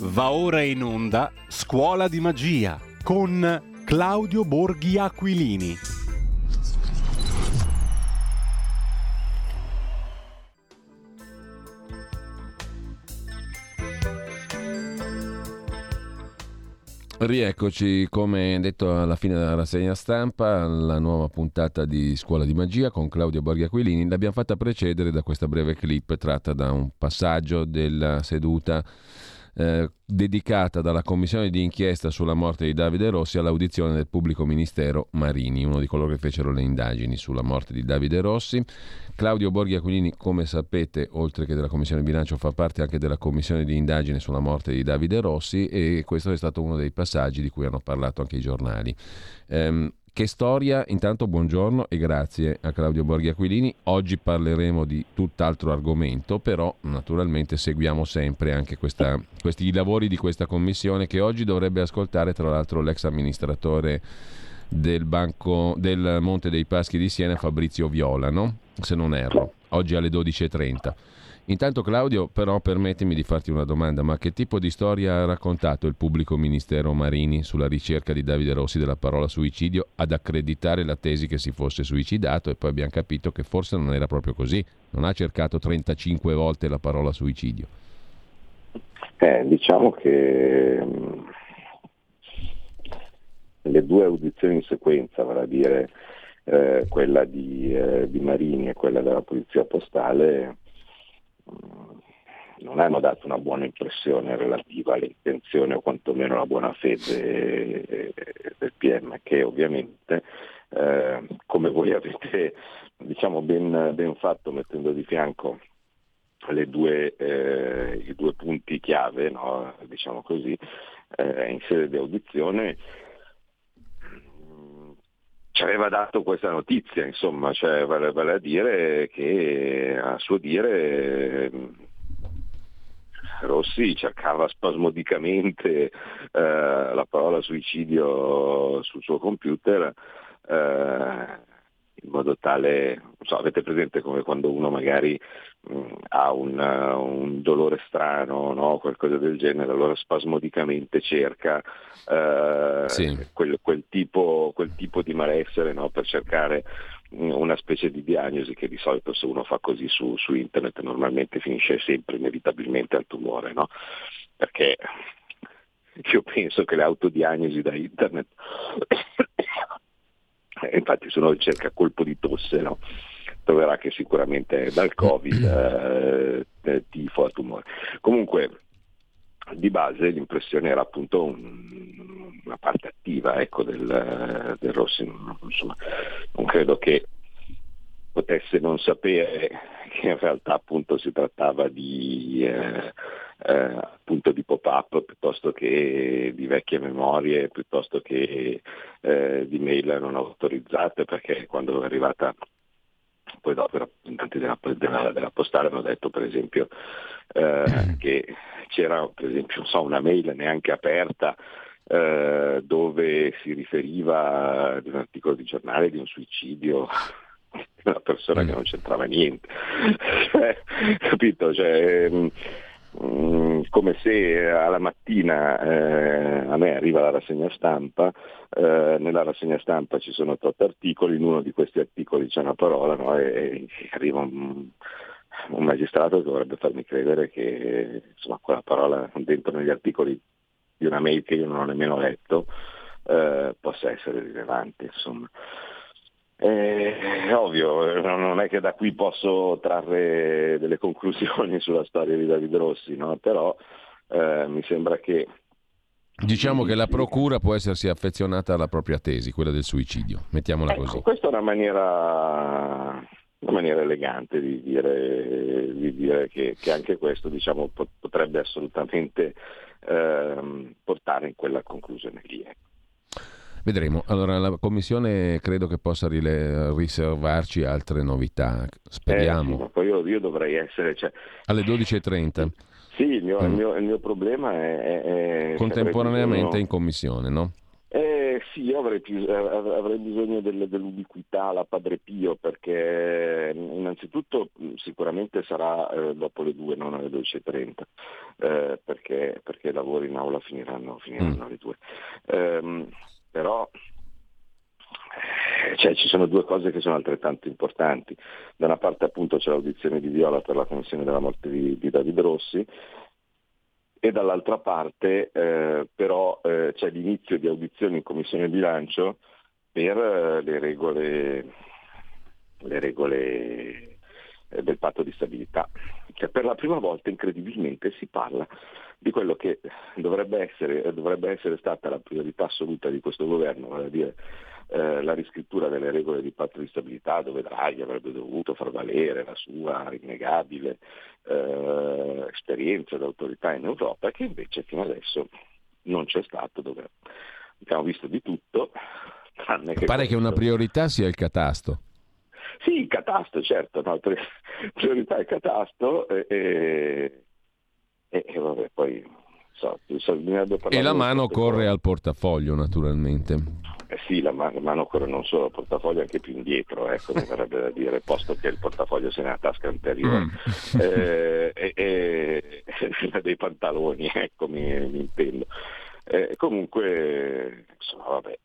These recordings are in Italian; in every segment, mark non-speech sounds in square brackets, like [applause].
Va ora in onda Scuola di Magia con Claudio Borghi Aquilini. Rieccoci, come detto alla fine della rassegna stampa, la nuova puntata di Scuola di Magia con Claudio Borghi Aquilini. L'abbiamo fatta precedere da questa breve clip tratta da un passaggio della seduta eh, dedicata dalla commissione di inchiesta sulla morte di Davide Rossi all'audizione del pubblico ministero Marini, uno di coloro che fecero le indagini sulla morte di Davide Rossi. Claudio Borghi Aquilini, come sapete, oltre che della commissione bilancio, fa parte anche della commissione di indagine sulla morte di Davide Rossi e questo è stato uno dei passaggi di cui hanno parlato anche i giornali. Um, che storia? Intanto buongiorno e grazie a Claudio Borghi Aquilini. Oggi parleremo di tutt'altro argomento, però naturalmente seguiamo sempre anche questa, questi, lavori di questa commissione che oggi dovrebbe ascoltare tra l'altro l'ex amministratore del, banco, del Monte dei Paschi di Siena Fabrizio Viola, no? se non erro, oggi alle 12.30. Intanto Claudio, però permettimi di farti una domanda, ma che tipo di storia ha raccontato il pubblico ministero Marini sulla ricerca di Davide Rossi della parola suicidio ad accreditare la tesi che si fosse suicidato? E poi abbiamo capito che forse non era proprio così, non ha cercato 35 volte la parola suicidio. Eh, diciamo che mm, le due audizioni in sequenza, vale a dire eh, quella di, eh, di Marini e quella della polizia postale, non hanno dato una buona impressione relativa all'intenzione o quantomeno alla buona fede eh, del PM che ovviamente eh, come voi avete diciamo, ben, ben, fatto mettendo di fianco due, eh, i due punti chiave no? diciamo così, eh, in sede di audizione ci aveva dato questa notizia, insomma, cioè, vale, vale, a dire che a suo dire Rossi cercava spasmodicamente eh, la parola suicidio sul suo computer eh, in modo tale, so, avete presente come quando uno magari ha un, uh, un, dolore strano, no? qualcosa del genere, allora spasmodicamente cerca uh, sì. quel, quel, tipo, quel, tipo, di malessere no? per cercare una specie di diagnosi che di solito se uno fa così su, su internet normalmente finisce sempre inevitabilmente al tumore, no? perché io penso che le autodiagnosi da internet eh, [coughs] infatti se uno cerca colpo di tosse no? Troverà che sicuramente dal covid, eh, eh, tifo a tumore. Comunque di base l'impressione era appunto un, una parte attiva ecco, del, del Rossi, insomma, non credo che potesse non sapere che in realtà appunto si trattava di, eh, eh, appunto di pop-up piuttosto che di vecchie memorie, piuttosto che eh, di mail non autorizzate, perché quando è arrivata poi dopo i rappresentanti della, della, della, postale hanno detto per esempio eh, [laughs] che c'era per esempio so, una mail neanche aperta eh, dove si riferiva ad un articolo di giornale di un suicidio [laughs] una persona che mm. non c'entrava niente. [laughs] cioè, capito? Cioè, mm, come se alla mattina eh, a me arriva la rassegna stampa, eh, nella rassegna stampa ci sono tot articoli, in uno di questi articoli c'è una parola no? e, e, arriva un, un, magistrato che dovrebbe farmi credere che insomma, quella parola dentro negli articoli di una mail che io non ho nemmeno letto eh, possa essere rilevante. Insomma. Eh, ovvio, non è che da qui posso trarre delle [laughs] conclusioni sulla storia di David Rossi, no? però eh, mi sembra che... Diciamo che la procura può essersi affezionata alla propria tesi, quella del suicidio, mettiamola ecco, così. Questa è una maniera, una maniera elegante di dire, di dire che, che, anche questo diciamo, potrebbe assolutamente eh, portare in quella conclusione lì. Ecco. Vedremo. Allora, la Commissione credo che possa rile- riservarci altre novità. Speriamo. Eh, sì, poi io, io, dovrei essere... Cioè... Alle 12.30? Sì, il mio, mm. il mio, il mio problema è... è Contemporaneamente uno... in Commissione, no? Eh, sì, io avrei, più, eh, avrei bisogno del, dell'ubiquità, la Padre Pio, perché innanzitutto sicuramente sarà eh, dopo le 2, non alle 12.30, eh, perché, perché i lavori in aula finiranno, finiranno mm. alle 2. Però cioè, ci sono due cose che sono altrettanto importanti. Da una parte appunto c'è l'audizione di Viola per la commissione della morte di, di David Rossi e dall'altra parte eh, però eh, c'è l'inizio di audizioni in commissione bilancio per eh, le regole, le regole eh, del patto di stabilità. Cioè, per la prima volta incredibilmente si parla di quello che dovrebbe essere, dovrebbe essere stata la priorità assoluta di questo governo, vale a dire eh, la riscrittura delle regole di patto di stabilità dove Draghi avrebbe dovuto far valere la sua innegabile eh, esperienza d'autorità in Europa che invece fino adesso non c'è stato dove abbiamo visto di tutto. Tranne che Pare che una priorità sia il catasto. Sì, il catasto, certo, no, priorità è il catasto e, e, e vabbè, poi so, e la mano corre al portafoglio naturalmente. Eh sì, la, man- mano corre non solo al portafoglio, anche più indietro, ecco, mi verrebbe da dire, posto che il portafoglio sia nella tasca anteriore. Mm. Eh, e, e, [laughs] dei pantaloni, ecco, mi, mi intendo. Eh, comunque, insomma, vabbè,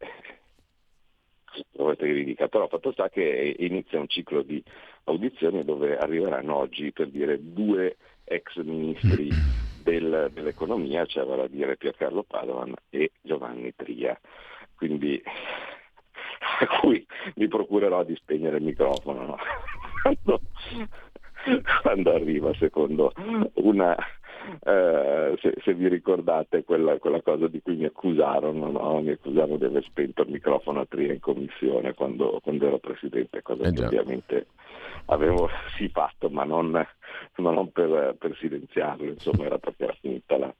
volete che però fatto sta che inizia un ciclo di audizioni dove arriveranno oggi, per dire, due ex ministri del, dell'economia, cioè vale a dire Piercarlo Padovan e Giovanni Tria quindi [laughs] a cui mi procurerò di spegnere il microfono no? quando, [laughs] quando, arriva secondo una eh, se, se, vi ricordate quella, quella, cosa di cui mi accusarono, no? mi accusarono di aver spento il microfono a Tria in commissione quando, quando ero presidente, cosa eh che ovviamente avevo sì fatto, ma non, ma non per, per, silenziarlo, insomma era perché era finita la,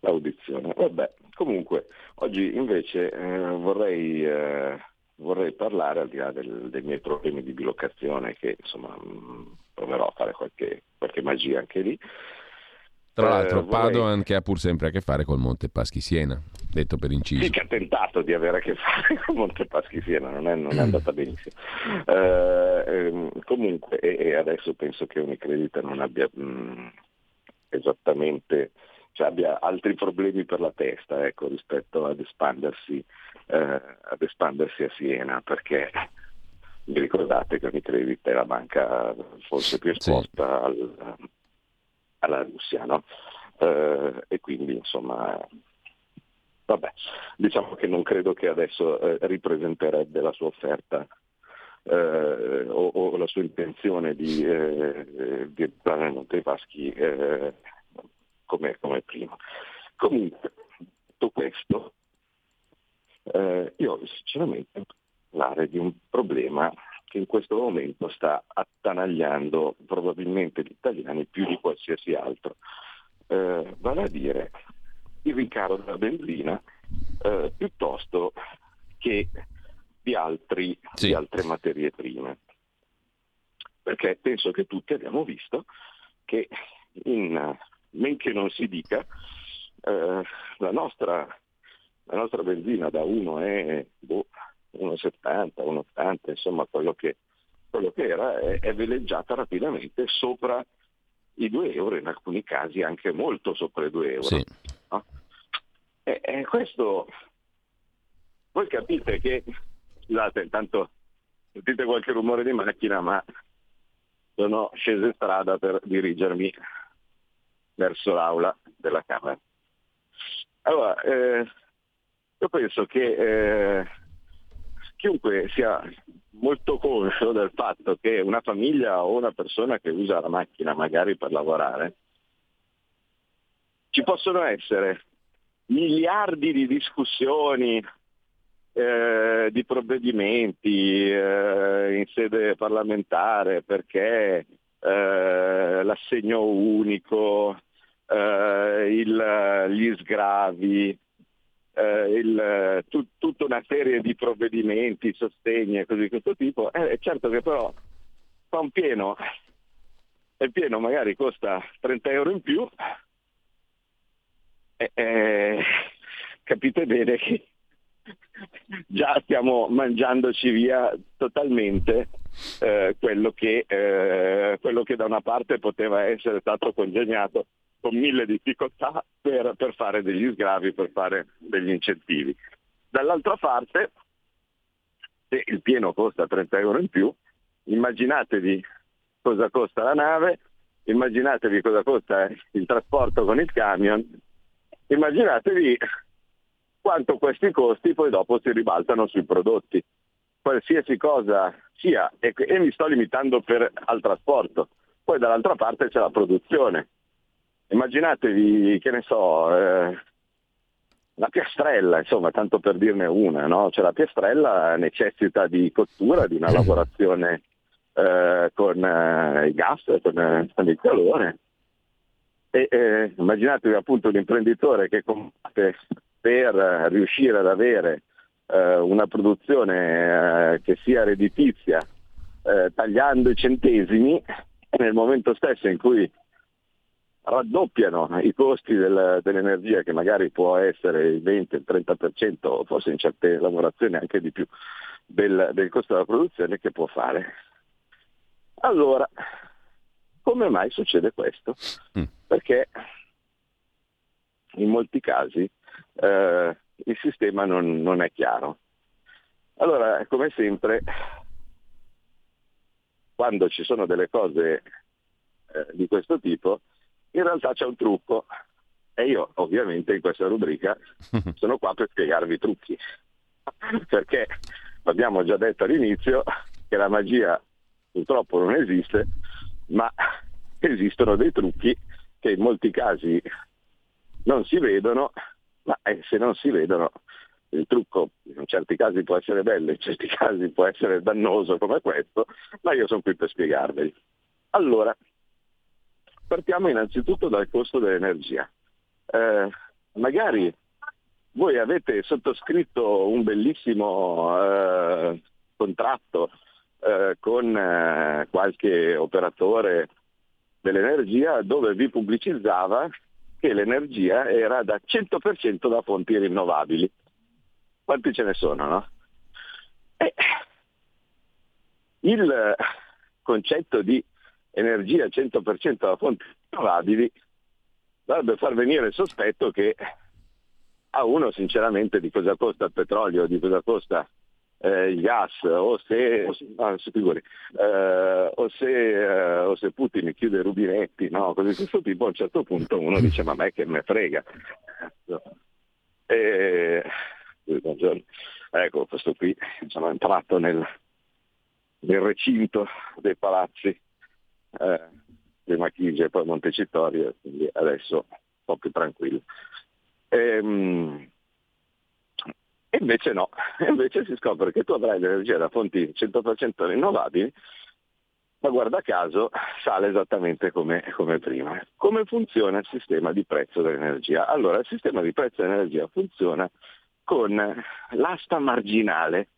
l'audizione. Vabbè, comunque oggi invece eh, vorrei, eh, vorrei, parlare al di là del, dei miei problemi di bilocazione che insomma mh, mm, proverò a fare qualche, qualche magia anche lì. Tra l'altro, eh, vorrei... Padoan che ha pur sempre a che fare col Monte Paschi Siena, detto per inciso. Sì, che ha tentato di avere a che [laughs] fare con Monte Paschi Siena, non è, non è andata benissimo. Eh, ehm, comunque, e, e, adesso penso che Unicredit non abbia mh, mm, esattamente cioè abbia altri problemi per la testa ecco, rispetto ad espandersi, eh, ad espandersi, a Siena, perché vi ricordate che Unicredit è la banca forse più esposta sì. al, alla Russia, no? eh, e quindi insomma vabbè, diciamo che non credo che adesso eh, ripresenterebbe la sua offerta eh, o, o, la sua intenzione di, eh, di entrare in Montepaschi eh, come, come prima. Comunque, tutto questo, eh, io sinceramente parlare di un problema che in questo momento sta attanagliando probabilmente gli italiani più di qualsiasi altro, eh, vale a dire il rincaro della benzina eh, piuttosto che di, altri, sì. di altre materie prime. Perché penso che tutti abbiamo visto che in men che non si dica, eh, la, nostra, la, nostra, benzina da 1 è boh, 1,70, 1,80, insomma quello che, quello che era, è, è, veleggiata rapidamente sopra i 2 euro, in alcuni casi anche molto sopra i 2 euro. Sì. No? E, e questo, voi capite che, scusate, intanto sentite qualche rumore di macchina, ma sono sceso in strada per dirigermi verso l'aula della Camera. Allora, eh, io penso che eh, chiunque sia molto conscio del fatto che una famiglia o una persona che usa la macchina magari per lavorare, ci possono essere miliardi di discussioni, eh, di provvedimenti eh, in sede parlamentare perché eh, l'assegno unico, eh, il, gli sgravi, eh, il, tu, tutta una serie di provvedimenti, sostegni e così di questo tipo, eh, certo che però fa un pieno, e il pieno magari costa 30 euro in più, eh, capite bene che [laughs] già stiamo mangiandoci via totalmente eh, quello, che, eh, quello, che, da una parte poteva essere stato congegnato con mille difficoltà per, per fare degli sgravi, per fare degli incentivi. Dall'altra parte, se il pieno costa 30 euro in più, immaginatevi cosa costa la nave, immaginatevi cosa costa il trasporto con il camion, immaginatevi quanto questi costi poi dopo si ribaltano sui prodotti. Qualsiasi cosa sia, e, e mi sto limitando per, al trasporto, poi dall'altra parte c'è la produzione. Immaginatevi, che ne so, eh, la piastrella, insomma, tanto per dirne una, no? Cioè la piastrella necessita di cottura, di una lavorazione eh, con eh, il gas, con, eh, con, il calore. E, eh, immaginatevi appunto un imprenditore che combatte per riuscire ad avere eh, una produzione eh, che sia redditizia, tagliando i centesimi, nel momento stesso in cui raddoppiano i costi del, dell'energia che magari può essere il 20, il 30%, forse in certe lavorazioni anche di più del, del costo della produzione che può fare. Allora, come mai succede questo? Mm. Perché in molti casi eh, il sistema non, non, è chiaro. Allora, come sempre, quando ci sono delle cose eh, di questo tipo, in realtà c'è un trucco e io ovviamente in questa rubrica [laughs] sono qua per spiegarvi i trucchi. Perché abbiamo già detto all'inizio che la magia purtroppo non esiste, ma esistono dei trucchi che in molti casi non si vedono, ma eh, se non si vedono il trucco in certi casi può essere bello, in certi [laughs] casi può essere dannoso come questo, ma io sono qui per spiegarveli. Allora, partiamo innanzitutto dal costo dell'energia. Eh, magari voi avete sottoscritto un bellissimo eh, contratto eh, con eh, qualche operatore dell'energia dove vi pubblicizzava che l'energia era da 100% da fonti rinnovabili. Quanti ce ne sono, no? E il concetto di energia 100% da fonti rinnovabili dovrebbe far venire il sospetto che a uno sinceramente di cosa costa il petrolio, di cosa costa eh, il gas o se, ah, figuri, eh, o, se, eh, o se Putin chiude i rubinetti, no? cose di questo tipo, a un certo punto uno dice ma me che me frega. E, ecco, questo qui sono entrato nel, nel recinto dei palazzi eh, prima Chigi e poi Montecitorio, quindi adesso un po' più tranquillo. Ehm, e invece no, [laughs] invece si scopre che tu avrai l'energia da fonti 100% rinnovabili, ma guarda caso sale esattamente come, come, prima. Come funziona il sistema di prezzo dell'energia? Allora, il sistema di prezzo dell'energia funziona con l'asta marginale.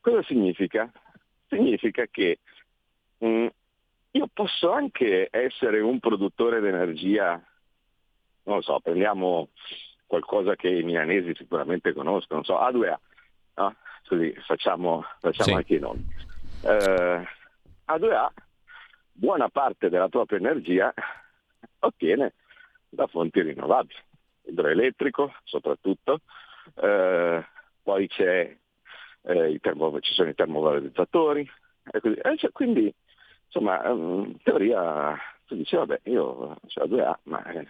Cosa significa? Significa che mh, mm, io posso anche essere un produttore di energia, non lo so, prendiamo qualcosa che i milanesi sicuramente conoscono, non so, A2A, no? così facciamo, facciamo sì. anche i nomi. Eh, A2A buona parte della propria energia ottiene da fonti rinnovabili, idroelettrico soprattutto, eh, poi c'è, eh, termo, ci sono i termovalorizzatori, e così. E cioè, quindi insomma in teoria si dice vabbè io ho la 2A ma eh,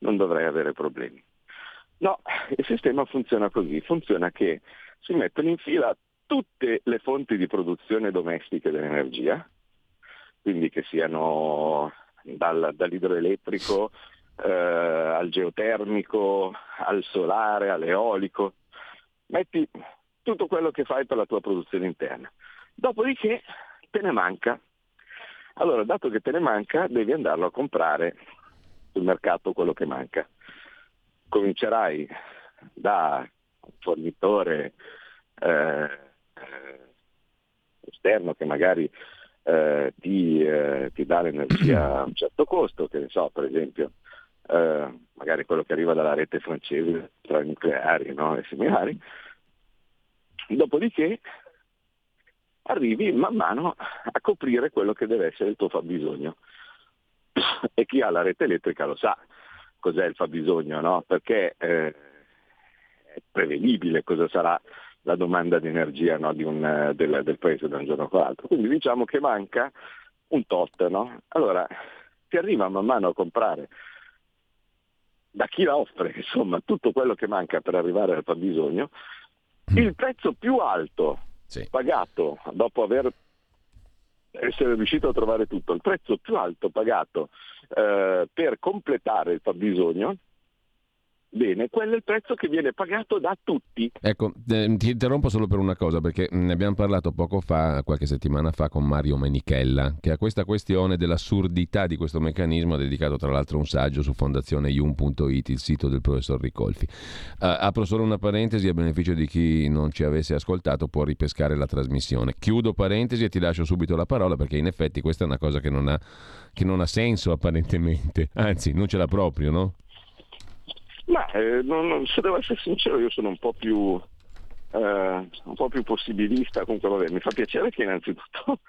non dovrei avere problemi. No, il sistema funziona così, funziona che si mettono in fila tutte le fonti di produzione domestiche dell'energia, quindi che siano dal, dall'idroelettrico eh, al geotermico, al solare, all'eolico, metti tutto quello che fai per la tua produzione interna. Dopodiché te ne manca. Allora, dato che te ne manca, devi andarlo a comprare sul mercato quello che manca comincerai da un fornitore eh, esterno che magari eh, ti, eh, ti, dà l'energia a un certo costo, che ne so, per esempio, eh, magari quello che arriva dalla rete francese tra i nucleari no? e similari, Dopodiché arrivi man mano a coprire quello che deve essere il tuo fabbisogno. E chi ha la rete elettrica lo sa cos'è il fabbisogno, no? perché eh, è prevedibile cosa sarà la domanda di energia no? di un, del, del, paese da un giorno all'altro. Quindi diciamo che manca un tot. No? Allora ti arriva man mano a comprare da chi la offre, insomma, tutto quello che manca per arrivare al fabbisogno, il prezzo più alto sì. pagato dopo aver essere riuscito a trovare tutto, il prezzo più alto pagato eh, per completare il fabbisogno Bene, quello è il prezzo che viene pagato da tutti. Ecco, eh, ti interrompo solo per una cosa, perché ne abbiamo parlato poco fa, qualche settimana fa, con Mario Menichella, che a questa questione dell'assurdità di questo meccanismo ha dedicato tra l'altro un saggio su fondazioneium.it, il sito del professor Ricolfi. Uh, apro solo una parentesi a beneficio di chi non ci avesse ascoltato, può ripescare la trasmissione. Chiudo parentesi e ti lascio subito la parola, perché in effetti questa è una cosa che non ha, che non ha senso apparentemente, anzi non ce l'ha proprio, no? Ma eh, non, se devo essere sincero io sono un po' più Uh, un po' più possibilista, comunque vabbè, mi fa piacere che innanzitutto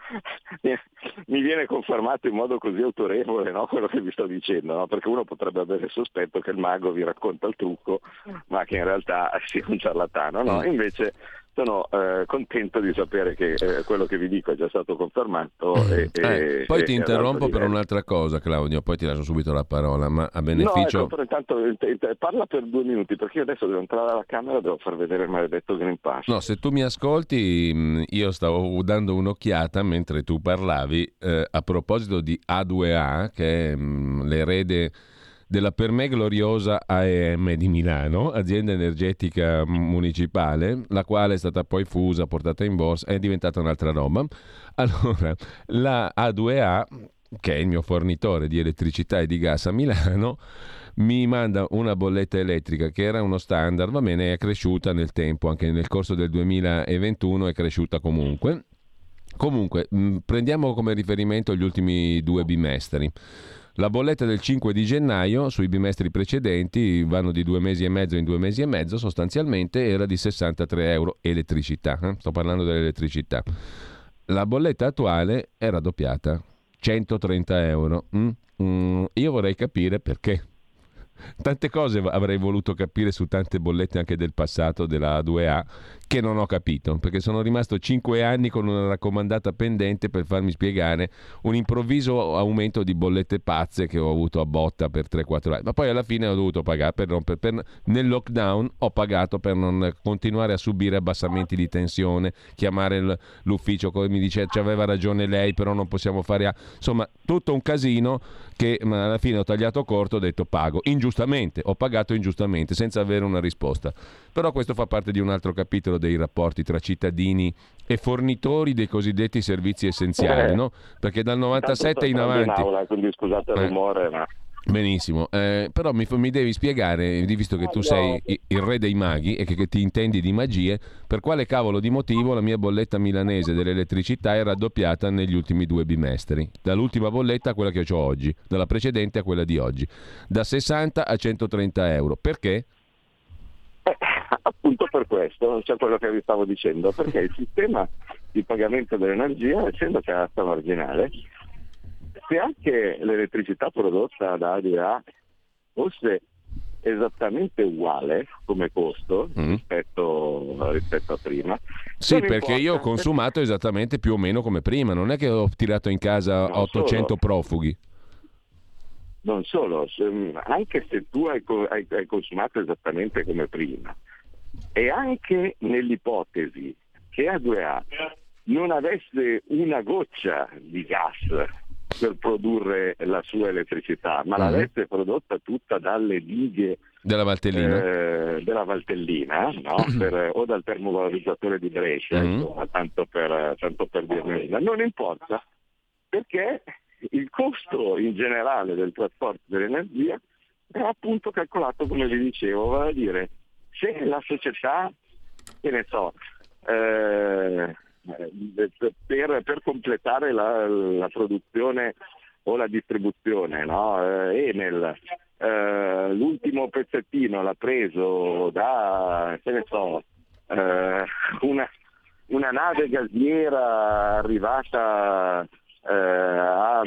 [laughs] mi viene confermato in modo così autorevole no, quello che vi sto dicendo, no? perché uno potrebbe avere il sospetto che il mago vi racconta il trucco, ma che in realtà sia un ciarlatano, no? Invece sono eh, contento di sapere che eh, quello che vi dico è già stato confermato. E, eh, poi e, ti interrompo per un'altra cosa, Claudio, poi ti lascio subito la parola, ma a beneficio... No, ecco, intanto, parla per due minuti, perché io adesso devo entrare alla Camera e devo far vedere il maledetto Green Pass. No, se tu mi ascolti, mm, io stavo dando un'occhiata mentre tu parlavi eh, a proposito di A2A, che è mh, mm, l'erede della per me gloriosa AEM di Milano, azienda energetica municipale, la quale è stata poi fusa, portata in borsa, è diventata un'altra roba. Allora, la A2A, che è il mio fornitore di elettricità e di gas a Milano, mi manda una bolletta elettrica che era uno standard, va bene, è cresciuta nel tempo, anche nel corso del 2021 è cresciuta comunque. Comunque, prendiamo come riferimento gli ultimi due bimestri. La bolletta del 5 di gennaio sui bimestri precedenti vanno di due mesi e mezzo in due mesi e mezzo, sostanzialmente era di 63 euro elettricità. Eh? Sto parlando dell'elettricità. La bolletta attuale è raddoppiata, 130 euro. Mm? Mm, io vorrei capire perché. Tante cose avrei voluto capire su tante bollette anche del passato della A2A che non ho capito, perché sono rimasto 5 anni con una raccomandata pendente per farmi spiegare un improvviso aumento di bollette pazze che ho avuto a botta per 3-4 anni. Ma poi alla fine ho dovuto pagare per non, per, per, nel lockdown ho pagato per non continuare a subire abbassamenti di tensione, chiamare l'ufficio come mi dice ci aveva ragione lei, però non possiamo fare a... insomma, tutto un casino che alla fine ho tagliato corto, ho detto pago ingiustamente, ho pagato ingiustamente senza avere una risposta. Però questo fa parte di un altro capitolo dei rapporti tra cittadini e fornitori dei cosiddetti servizi essenziali, eh, no? Perché dal 97 in avanti... In aula, quindi scusate il eh. rumore, ma... Benissimo, eh, però mi, mi, devi spiegare, visto che tu sei il re dei maghi e che, che, ti intendi di magie, per quale cavolo di motivo la mia bolletta milanese dell'elettricità è raddoppiata negli ultimi due bimestri, dall'ultima bolletta a quella che ho oggi, dalla precedente a quella di oggi, da 60 a 130 euro. Perché? Eh, appunto per questo, cioè quello che vi stavo dicendo, perché il [laughs] sistema di pagamento dell'energia, essendo che è marginale, se anche l'elettricità prodotta da ADA fosse esattamente uguale come costo mm. rispetto, rispetto, a prima. Sì, perché io ho consumato esattamente più o meno come prima, non è che ho tirato in casa non 800 solo. profughi. Non solo, anche se tu hai, hai, hai consumato esattamente come prima e anche nell'ipotesi che A2A non avesse una goccia di gas per produrre la sua elettricità, ma uh-huh. l'avesse prodotta tutta dalle dighe della Valtellina, eh, della Valtellina no? per, o dal termovalorizzatore di Brescia, uh-huh. insomma, tanto per, tanto per dirne una. Non importa, perché il costo in generale del trasporto dell'energia è appunto calcolato come vi dicevo, vale a dire se la società, che ne so, eh, per, per, completare la, la, produzione o la distribuzione, no? eh, Enel eh, l'ultimo pezzettino l'ha preso da, che ne so, eh, una, una, nave gasiera arrivata eh, a,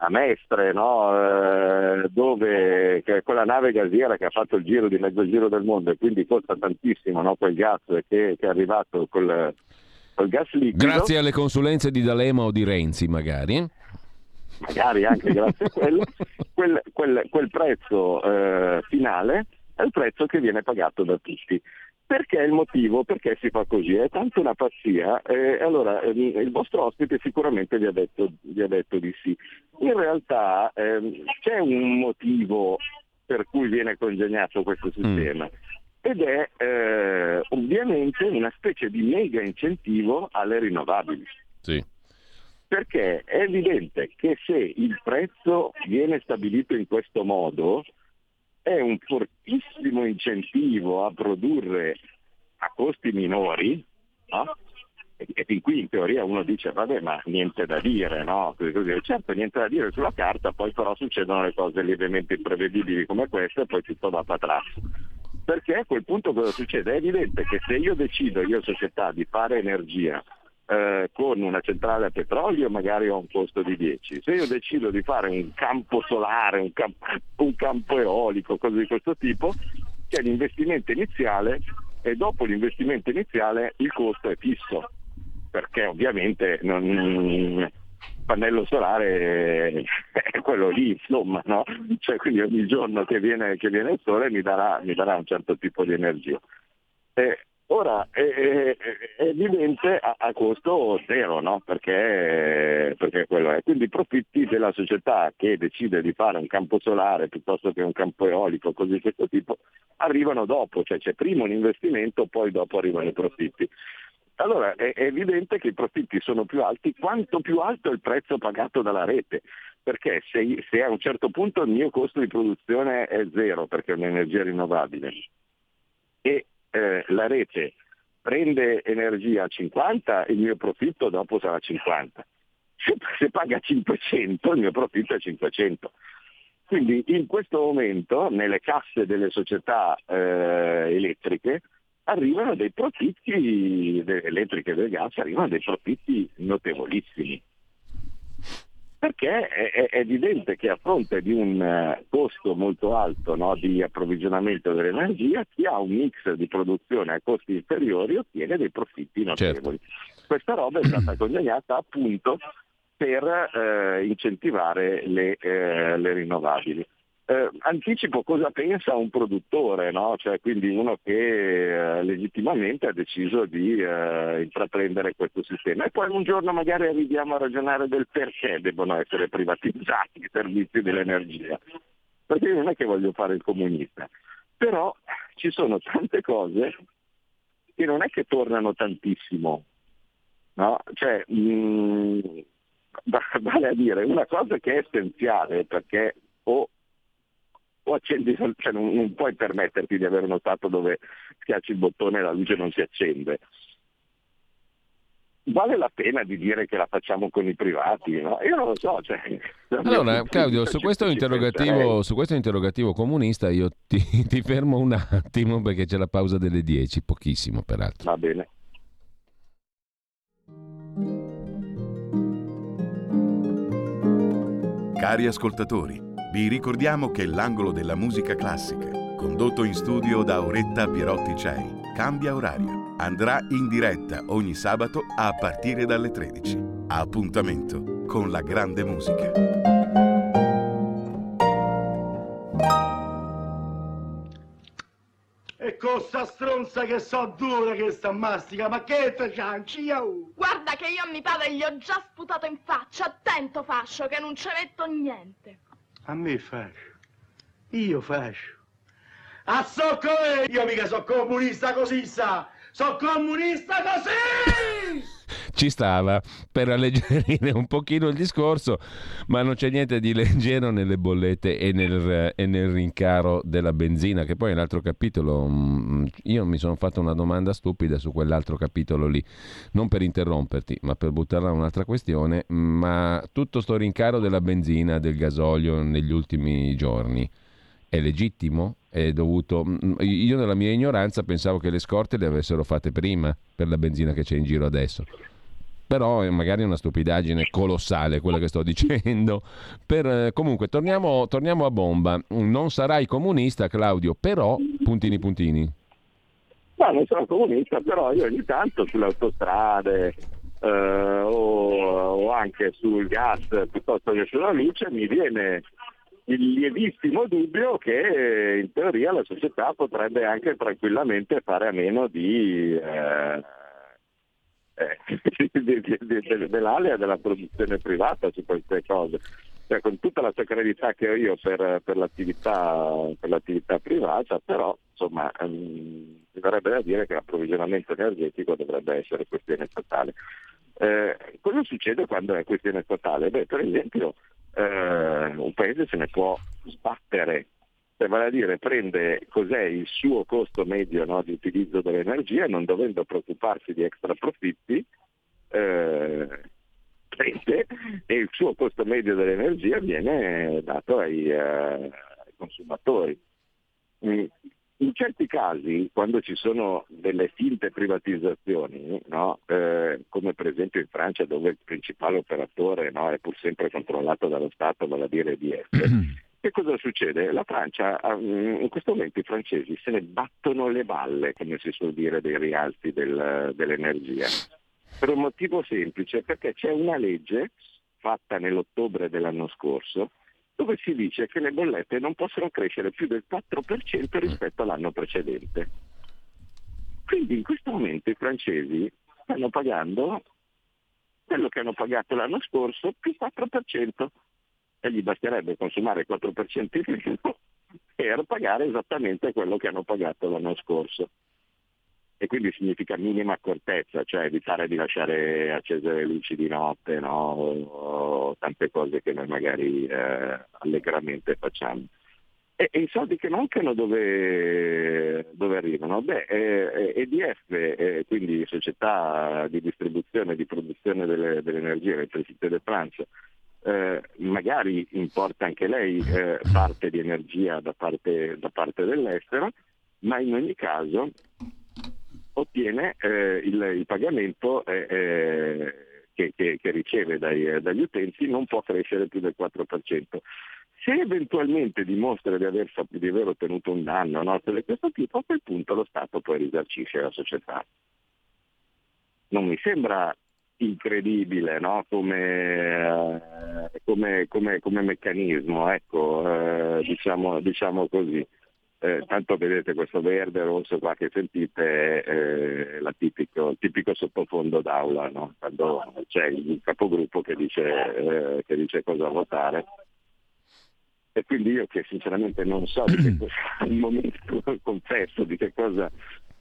a, Mestre, no? eh, dove quella nave gasiera che ha fatto il giro di mezzo giro del mondo e quindi costa tantissimo no? quel gas che, che è arrivato col, col gas liquido. Grazie alle consulenze di D'Alema o di Renzi magari magari anche grazie a quello, quel, quel, quel prezzo eh, finale è il prezzo che viene pagato da tutti. Perché il motivo? Perché si fa così? È tanto una pazzia. Eh, allora, ehm, il vostro ospite sicuramente vi ha detto, vi ha detto di sì. In realtà ehm, c'è un motivo per cui viene congegnato questo mm. sistema. Mm. Ed è eh, ovviamente una specie di mega incentivo alle rinnovabili. Sì perché è evidente che se il prezzo viene stabilito in questo modo è un fortissimo incentivo a produrre a costi minori, no? e fin qui in teoria uno dice vabbè ma niente da dire, no? certo niente da dire sulla carta, poi però succedono le cose lievemente imprevedibili come queste e poi tutto va patrasso. Perché a quel punto cosa succede? È evidente che se io decido, io società, di fare energia eh, con una centrale a petrolio magari ho un costo di 10. Se io decido di fare un campo solare, un campo, un campo eolico, cose di questo tipo, c'è l'investimento iniziale e dopo l'investimento iniziale il costo è fisso, perché ovviamente non, pannello solare è quello lì, insomma, no? cioè, quindi ogni giorno che viene, che viene il sole mi darà, mi darà, un certo tipo di energia. Eh, Ora è, è, è evidente a, a, costo zero, no? perché, perché quello è. Quindi i profitti della società che decide di fare un campo solare piuttosto che un campo eolico, così di questo tipo, arrivano dopo, cioè c'è prima un investimento, poi dopo arrivano i profitti. Allora è, è evidente che i profitti sono più alti quanto più alto è il prezzo pagato dalla rete, perché se, se a un certo punto il mio costo di produzione è zero perché è un'energia rinnovabile e eh, la rete prende energia a 50, il mio profitto dopo sarà 50. Se, se paga 500, il mio profitto è 500. Quindi in questo momento nelle casse delle società eh, elettriche arrivano dei profitti, delle elettriche del gas, arrivano dei profitti notevolissimi perché è, è, evidente che a fronte di un uh, costo molto alto no, di approvvigionamento dell'energia, chi ha un mix di produzione a costi inferiori ottiene dei profitti notevoli. Certo. Questa roba è stata congegnata appunto per uh, incentivare le, uh, le rinnovabili. Eh, anticipo cosa pensa un produttore, no? cioè, quindi uno che eh, legittimamente ha deciso di eh, intraprendere questo sistema e poi un giorno magari arriviamo a ragionare del perché devono essere privatizzati i servizi dell'energia, perché non è che voglio fare il comunista, però ci sono tante cose che non è che tornano tantissimo, no? cioè, mh, mm, vale a dire una cosa che è essenziale perché o o accendi, cioè non, non, puoi permetterti di avere uno stato dove schiacci il bottone e la luce non si accende. Vale la pena di dire che la facciamo con i privati? No? Io non lo so. Cioè, allora, Claudio, su questo, su questo, interrogativo, comunista io ti, [laughs] ti fermo un attimo perché c'è la pausa delle 10, pochissimo peraltro. Va bene. Cari ascoltatori, vi ricordiamo che l'angolo della musica classica, condotto in studio da Auretta Pierotti Cei, cambia orario. Andrà in diretta ogni sabato a partire dalle 13. Appuntamento con la grande musica. E cosa stronza che so dura che sta mastica, ma che faccianci io? Guarda che io a mi pare gli ho già sputato in faccia, attento fascio che non ci metto niente. A me faccio. Io faccio. A so come? Io mica sono comunista così, sa. Sono comunista così! Ci stava per alleggerire un pochino il discorso, ma non c'è niente di leggero nelle bollette e nel, e nel rincaro della benzina, che poi è un altro capitolo. Mm, io mi sono fatto una domanda stupida su quell'altro capitolo lì, non per interromperti, ma per buttarla in un'altra questione, ma tutto sto rincaro della benzina, del gasolio negli ultimi giorni, è legittimo? È dovuto... Mm, io nella mia ignoranza pensavo che le scorte le avessero fatte prima per la benzina che c'è in giro adesso però magari è una stupidaggine colossale quella che sto [laughs] dicendo. Per, eh, comunque, torniamo, torniamo, a bomba. Non sarai comunista, Claudio, però, puntini puntini. No, non sono comunista, però io ogni tanto sulle autostrade eh, o, o, anche sul gas piuttosto che sulla luce mi viene il lievissimo dubbio che in teoria la società potrebbe anche tranquillamente fare a meno di... Eh, eh, [laughs] dell'alea della produzione privata su queste cose. Cioè, con tutta la sacralità che ho io per, per, l'attività, per l'attività, privata, però insomma ehm, mi verrebbe da dire che l'approvvigionamento energetico dovrebbe essere questione statale. Eh, cosa succede quando è questione statale? Beh, per esempio eh, un paese se ne può sbattere cioè, vale a dire prende cos'è il suo costo medio no, di utilizzo dell'energia non dovendo preoccuparsi di extra profitti eh, prende e il suo costo medio dell'energia viene dato ai, eh, ai consumatori. In certi casi, quando ci sono delle finte privatizzazioni, no, eh, come per esempio in Francia dove il principale operatore no, è pur sempre controllato dallo Stato, vale a dire EDF, [clears throat] Che cosa succede? La Francia, in questo momento i francesi se ne battono le balle, come si suol dire, dei rialzi del, dell'energia. Per un motivo semplice, perché c'è una legge fatta nell'ottobre dell'anno scorso dove si dice che le bollette non possono crescere più del 4% rispetto all'anno precedente. Quindi in questo momento i francesi stanno pagando quello che hanno pagato l'anno scorso più 4% e gli basterebbe consumare il 4% in più [laughs] per pagare esattamente quello che hanno pagato l'anno scorso. E quindi significa minima accortezza, cioè evitare di lasciare accese le luci di notte, no? o tante cose che noi magari eh, allegramente facciamo. E, e, i soldi che mancano dove, dove arrivano? Beh, eh, EDF, eh, quindi società di distribuzione e di produzione delle, dell'energia, Electricité de France, eh, magari importa anche lei eh, parte di energia da parte, da parte, dell'estero, ma in ogni caso ottiene eh, il, il, pagamento eh, eh, che, che, che, riceve dai, dagli utenti non può crescere più del 4%. Se eventualmente dimostra di aver, di aver ottenuto un danno no, di questo tipo, a quel punto lo Stato poi risarcisce la società. Non mi sembra incredibile no? come, eh, come, come, come, meccanismo, ecco, eh, diciamo, diciamo, così. Eh, tanto vedete questo verde rosso qua che sentite è eh, tipico, il tipico sottofondo d'aula, no? quando c'è il capogruppo che dice, eh, che dice cosa votare. E quindi io che sinceramente non so di che [clears throat] cosa, [laughs] al momento confesso di che cosa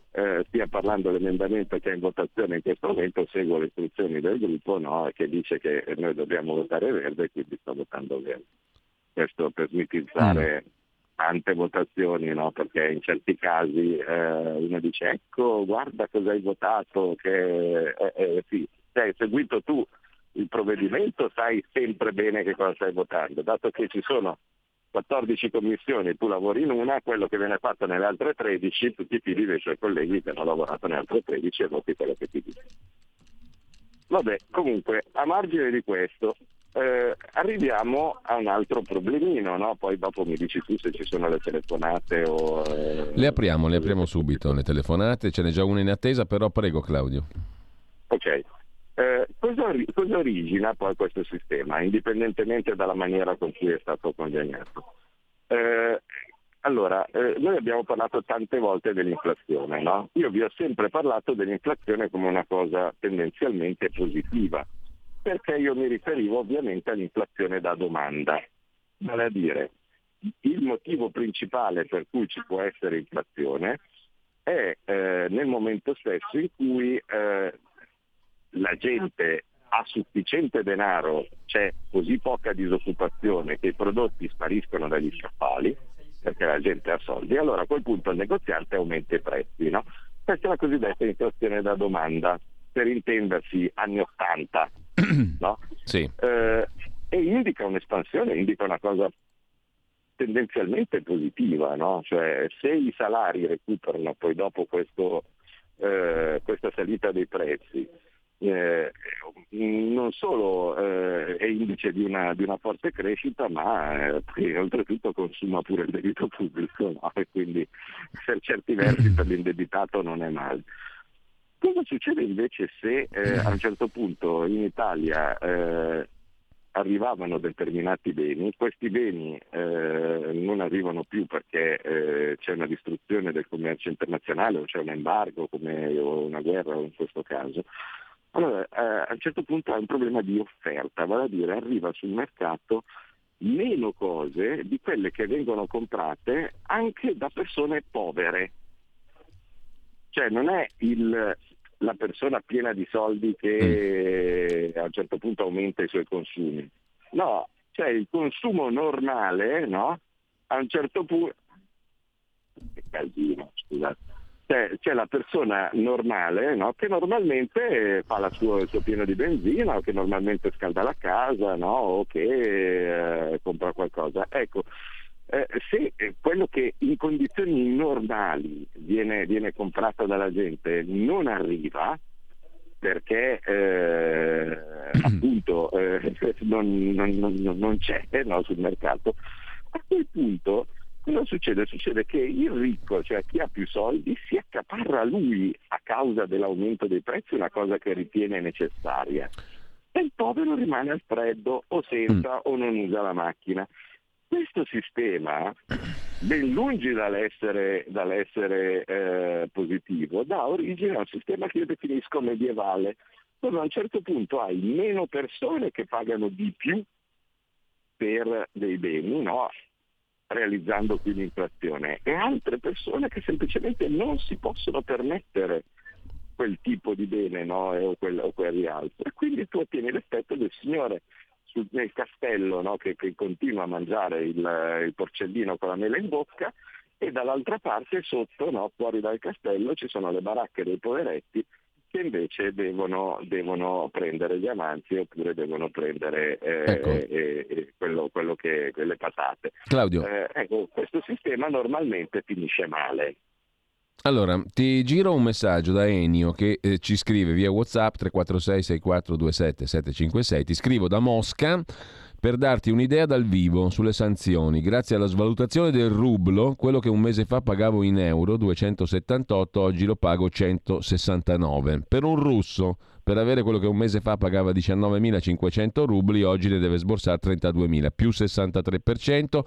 eh, stia parlando l'emendamento che è in votazione in questo momento, seguo le istruzioni del gruppo no, che dice che noi dobbiamo votare verde e quindi sto votando verde. Questo per smitizzare mm. Tante votazioni, no, perché in certi casi eh, uno dice ecco guarda cosa hai votato, che eh, eh, sì, hai seguito tu il provvedimento sai sempre bene che cosa stai votando, dato che ci sono 14 commissioni, tu lavori in una, quello che viene fatto nelle altre 13, tu ti fidi dei suoi colleghi che hanno lavorato nelle altre 13 e voti quello che ti dice. Vabbè, comunque, a margine di questo, eh, arriviamo a un altro problemino, no? poi dopo mi dici tu se ci sono le telefonate o... Eh... Le apriamo, le apriamo subito le telefonate, ce n'è già una in attesa, però prego Claudio. Ok, eh, cosa, cosa, origina poi questo sistema, indipendentemente dalla maniera con cui è stato congegnato? Eh, allora, eh, noi abbiamo parlato tante volte dell'inflazione, no? Io vi ho sempre parlato dell'inflazione come una cosa tendenzialmente positiva, perché io mi riferivo ovviamente all'inflazione da domanda, vale a dire il motivo principale per cui ci può essere inflazione è eh, nel momento stesso in cui eh, la gente ha sufficiente denaro, c'è così poca disoccupazione che i prodotti spariscono dagli scaffali, perché la gente ha soldi, allora a quel punto il negoziante aumenta i prezzi. No? Questa è la cosiddetta inflazione da domanda, per intendersi anni 80. No? [clears throat] Sì. Eh, e indica un'espansione, indica una cosa tendenzialmente positiva, no? cioè, se i salari recuperano poi dopo questo, eh, questa salita dei prezzi, eh, non solo eh, è indice di una, di una, forte crescita, ma eh, oltretutto consuma pure il debito pubblico no? e quindi per certi versi per [clears throat] l'indebitato non è male. Cosa succede invece se eh, a un certo punto in Italia eh, arrivavano determinati beni, questi beni eh, non arrivano più perché eh, c'è una distruzione del commercio internazionale o c'è un embargo come, o una guerra in questo caso, allora eh, a un certo punto è un problema di offerta, vale a dire arriva sul mercato meno cose di quelle che vengono comprate anche da persone povere. Cioè non è il, la persona piena di soldi che mm. a un certo punto aumenta i suoi consumi. No, cioè il consumo normale, no? A un certo punto... Che casino, scusate. C'è, c'è, la persona normale no? che normalmente fa sua, il suo pieno di benzina o che normalmente scalda la casa no? o che eh, compra qualcosa. Ecco, se quello che in condizioni normali viene, viene comprato dalla gente non arriva, perché eh, appunto eh, [laughs] non, non, non, non, c'è no, sul mercato, a quel punto cosa succede? Succede che il ricco, cioè chi ha più soldi, si accaparra lui a causa dell'aumento dei prezzi una cosa che ritiene necessaria e il povero rimane al freddo o senza mm. o non usa la macchina. Questo sistema, ben lungi dall'essere, dall'essere eh, positivo, dà origine a un sistema che io definisco medievale, dove a un certo punto hai meno persone che pagano di più per dei beni, no? realizzando qui l'inflazione, e altre persone che semplicemente non si possono permettere quel tipo di bene no? o, quel, o quel rialzo. E quindi tu ottieni l'effetto del signore sul, nel castello no, che, che, continua a mangiare il, il, porcellino con la mela in bocca e dall'altra parte sotto, no, fuori dal castello, ci sono le baracche dei poveretti che invece devono, devono prendere gli amanti oppure devono prendere eh, ecco. eh, eh, quello, quello che, quelle patate. Claudio. Eh, ecco, questo sistema normalmente finisce male. Allora, ti giro un messaggio da Enio che eh, ci scrive via WhatsApp 346 6427 756. Ti scrivo da Mosca per darti un'idea dal vivo sulle sanzioni. Grazie alla svalutazione del rublo, quello che un mese fa pagavo in euro 278, oggi lo pago 169. Per un russo, per avere quello che un mese fa pagava 19.500 rubli, oggi ne deve sborsare 32.000, più 63%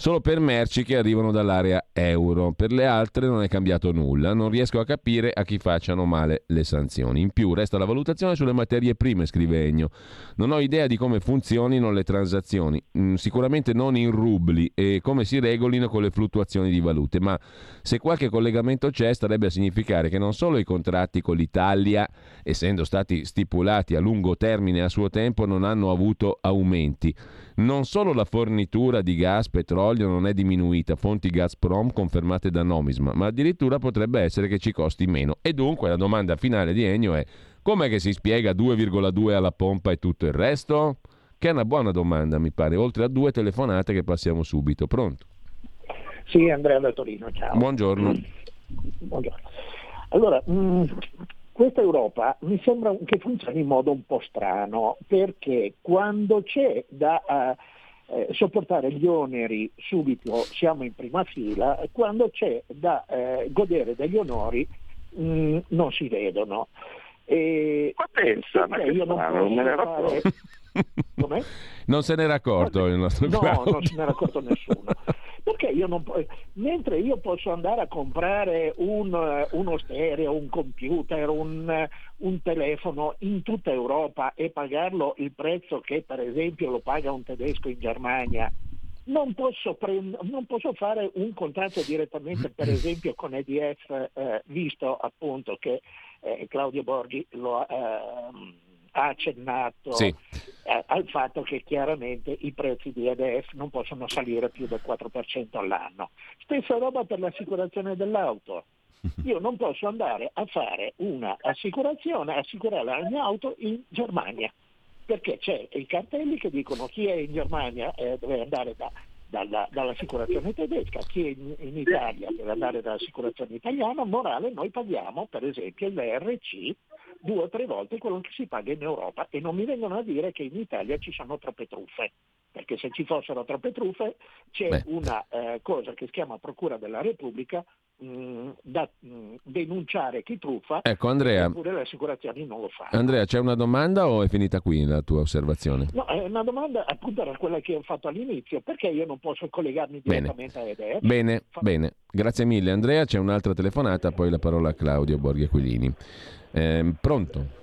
solo per merci che arrivano dall'area euro. Per le altre non è cambiato nulla. Non riesco a capire a chi facciano male le sanzioni. In più resta la valutazione sulle materie prime, scrive Egno. Non ho idea di come funzionino le transazioni, mm, sicuramente non in rubli e come si regolino con le fluttuazioni di valute, ma se qualche collegamento c'è starebbe a significare che non solo i contratti con l'Italia, essendo stati stipulati a lungo termine a suo tempo, non hanno avuto aumenti, non solo la fornitura di gas, petrolio non è diminuita, fonti Gazprom confermate da Nomisma, ma addirittura potrebbe essere che ci costi meno. E dunque la domanda finale di Ennio è com'è che si spiega 2,2 alla pompa e tutto il resto? Che è una buona domanda, mi pare, oltre a due telefonate che passiamo subito. Pronto? Sì, Andrea da Torino, ciao. Buongiorno. Buongiorno. Allora, mh, mm, questa Europa mi sembra che funzioni in modo un po' strano, perché quando c'è da uh, eh, sopportare gli oneri subito siamo in prima fila, quando c'è da eh, godere degli onori mh, mm, non si vedono. E ma pensa, ma io non, non me ne fare... [laughs] Non se n'era accorto il nostro No, crowd. non se n'era accorto nessuno. Perché io non mentre io posso andare a comprare un, uno stereo, un computer, un, un, telefono in tutta Europa e pagarlo il prezzo che per esempio lo paga un tedesco in Germania, non posso, prend- non posso fare un contratto direttamente per esempio con EDF, eh, visto appunto che eh, Claudio Borghi lo ha... Eh, accennato sì. Eh, al fatto che chiaramente i prezzi di EDF non possono salire più del 4% all'anno. Stessa roba per l'assicurazione dell'auto. Io non posso andare a fare un'assicurazione, assicurare la mia auto in Germania, perché c'è i cartelli che dicono chi è in Germania eh, deve andare da dalla, dall'assicurazione tedesca, chi in, in, Italia deve andare dall'assicurazione italiana, morale noi paghiamo per esempio l'RC due o tre volte quello che si paga in Europa e non mi vengono a dire che in Italia ci sono troppe truffe, perché se ci fossero troppe truffe c'è Beh. una eh, cosa che si chiama Procura della Repubblica mh, mm, da mh, mm, denunciare chi truffa, ecco, Andrea, eppure le assicurazioni non lo fanno. Andrea, c'è una domanda o è finita qui la tua osservazione? No, è una domanda appunto era quella che ho fatto all'inizio, perché io non posso collegarmi direttamente bene. a EDF? Bene, Fa... bene, grazie mille Andrea, c'è un'altra telefonata, poi la parola a Claudio Borghi Aquilini. Eh, pronto?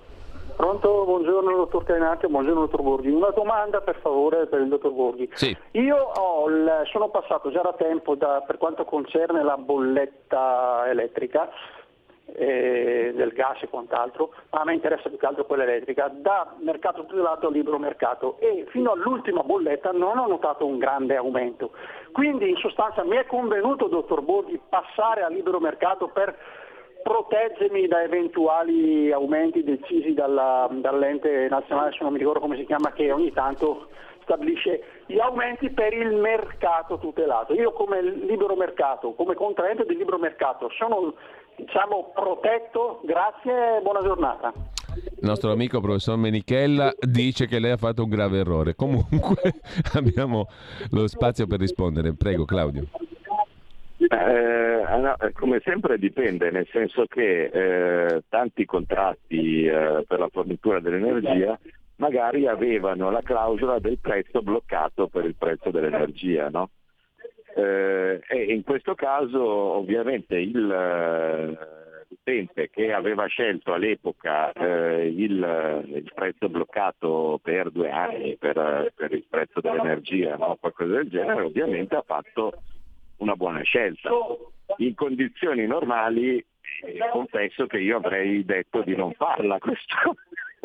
Pronto, buongiorno dottor Cainacchio, buongiorno dottor Borghi. Una domanda per favore per il dottor Borghi. Sì. Io il, sono passato già da tempo da, per quanto concerne la bolletta elettrica eh, del gas e quant'altro, ma a me interessa più che altro quella elettrica, da mercato tutelato a libero mercato e fino all'ultima bolletta non ho notato un grande aumento. Quindi in sostanza mi è convenuto, dottor Borghi, passare a libero mercato per proteggermi da eventuali aumenti decisi dalla, dall'ente nazionale, se non mi ricordo come si chiama, che ogni tanto stabilisce gli aumenti per il mercato tutelato. Io come libero mercato, come contraente del libero mercato, sono diciamo, protetto, grazie e buona giornata. Il nostro amico professor Menichella dice che lei ha fatto un grave errore. Comunque [laughs] abbiamo lo spazio per rispondere. Prego Claudio. Eh, no, come sempre dipende, nel senso che eh, tanti contratti eh, per la fornitura dell'energia magari avevano la clausola del prezzo bloccato per il prezzo dell'energia. No? Eh, e in questo caso ovviamente il, eh, l'utente che aveva scelto all'epoca eh, il, il, prezzo bloccato per due anni per, per il prezzo dell'energia, no? qualcosa del genere, ovviamente ha fatto una buona scelta. In condizioni normali eh, confesso che io avrei detto di non farla [laughs] questa,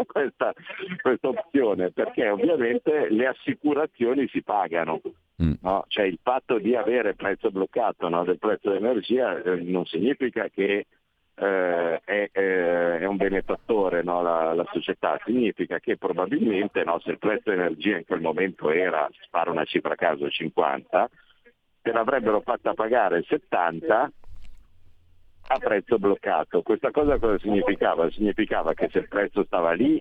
questa, questa opzione, perché ovviamente le assicurazioni si pagano. Mm. No? Cioè il fatto di avere prezzo bloccato no, del prezzo dell'energia eh, non significa che eh, è, eh, è, un benefattore no, la, la, società, significa che probabilmente se il prezzo dell'energia in quel momento era, sparo una cifra a caso, 50, te l'avrebbero fatta pagare 70 a prezzo bloccato. Questa cosa cosa significava? Significava che se il prezzo stava lì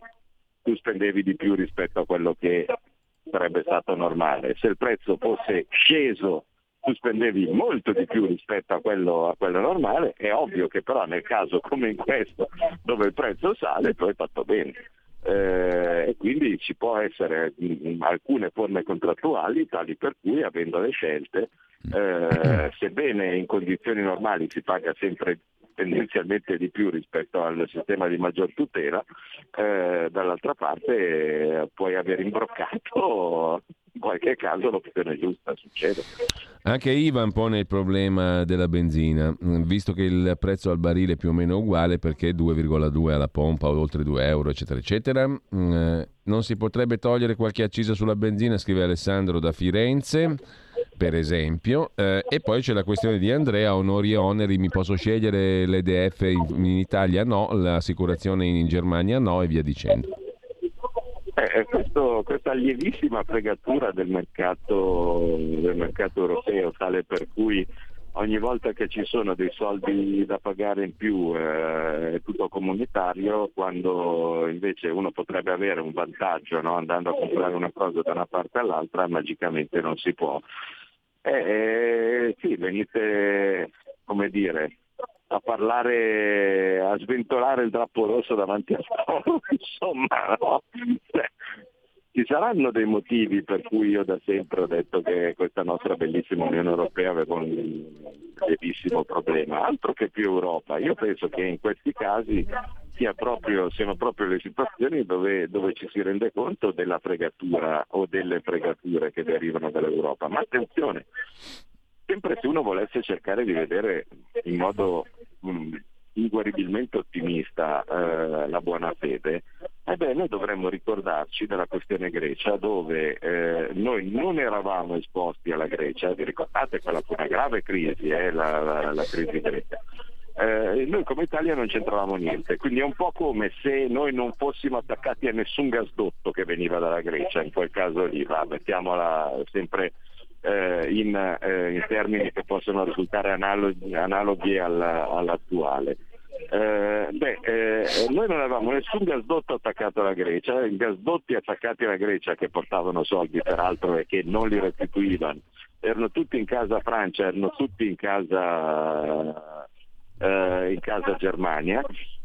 tu spendevi di più rispetto a quello che sarebbe stato normale. Se il prezzo fosse sceso tu spendevi molto di più rispetto a quello, a quello, normale, è ovvio che però nel caso come in questo dove il prezzo sale tu hai fatto bene eh, e quindi ci può essere mh, alcune forme contrattuali tali per cui avendo le scelte, eh, sebbene in condizioni normali si paga sempre tendenzialmente di più rispetto al sistema di maggior tutela, eh, dall'altra parte puoi aver imbroccato in qualche caso l'opzione giusta, succede. Anche Ivan pone il problema della benzina, mm, visto che il prezzo al barile è più o meno uguale perché 2,2 alla pompa o oltre 2 euro, eccetera, eccetera. Mm, eh, non si potrebbe togliere qualche accisa sulla benzina, scrive Alessandro da Firenze per esempio. Eh, e poi c'è la questione di Andrea, onori e oneri, mi posso scegliere l'EDF in, in Italia no, l'assicurazione in, in, Germania no e via dicendo. Eh, eh, questo, questa lievissima fregatura del mercato, del mercato europeo, tale per cui ogni volta che ci sono dei soldi da pagare in più eh, è tutto comunitario, quando invece uno potrebbe avere un vantaggio no? andando a comprare una cosa da una parte all'altra, magicamente non si può. Eh, eh, sì, venite, come dire, a parlare, a sventolare il drappo rosso davanti a loro, [laughs] insomma, no? Cioè, ci saranno dei motivi per cui io da sempre ho detto che questa nostra bellissima Unione Europea aveva un lievissimo problema, altro che più Europa. Io penso che in questi casi proprio, siano proprio le situazioni dove, dove, ci si rende conto della fregatura o delle fregature che derivano dall'Europa. Ma attenzione, sempre se uno volesse cercare di vedere in modo mh, inguaribilmente ottimista eh, la buona fede, ebbene dovremmo ricordarci della questione Grecia dove eh, noi non eravamo esposti alla Grecia, vi ricordate quella fu una grave crisi, eh, la, la, la crisi greca eh, noi come Italia non c'entravamo niente, quindi è un po' come se noi non fossimo attaccati a nessun gasdotto che veniva dalla Grecia, in quel caso lì, va, mettiamola sempre eh, in, eh, in, termini che possono risultare analoghi, analoghi alla, all'attuale. Eh, beh, eh, noi non avevamo nessun gasdotto attaccato alla Grecia, i gasdotti attaccati alla Grecia che portavano soldi peraltro e che non li restituivano, erano tutti in casa Francia, erano tutti in casa, eh, in casa Germania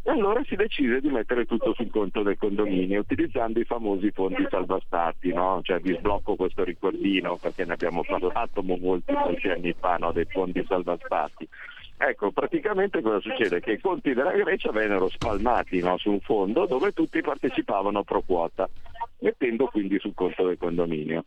e allora si decise di mettere tutto sul conto del condominio utilizzando i famosi fondi salvastati, no? cioè vi sblocco questo ricordino perché ne abbiamo parlato molti, molti anni fa no? dei fondi salvastati. Ecco, praticamente cosa succede? Che i conti della Grecia vennero spalmati no? su un fondo dove tutti partecipavano pro quota, mettendo quindi sul conto del condominio.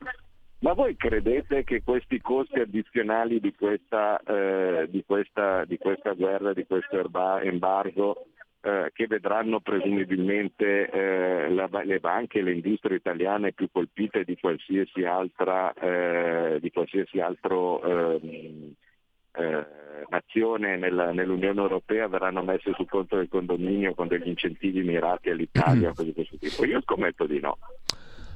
Ma voi credete che questi costi addizionali di questa, eh, di questa, di questa guerra, di questo embargo, eh, che vedranno presumibilmente eh, la, le banche e le industrie italiane più colpite di qualsiasi, altra, eh, di qualsiasi altro ehm, eh, nazione nella, nell'Unione Europea verranno messe sul conto del condominio con degli incentivi mirati all'Italia, cose di questo tipo. Io scommetto di no.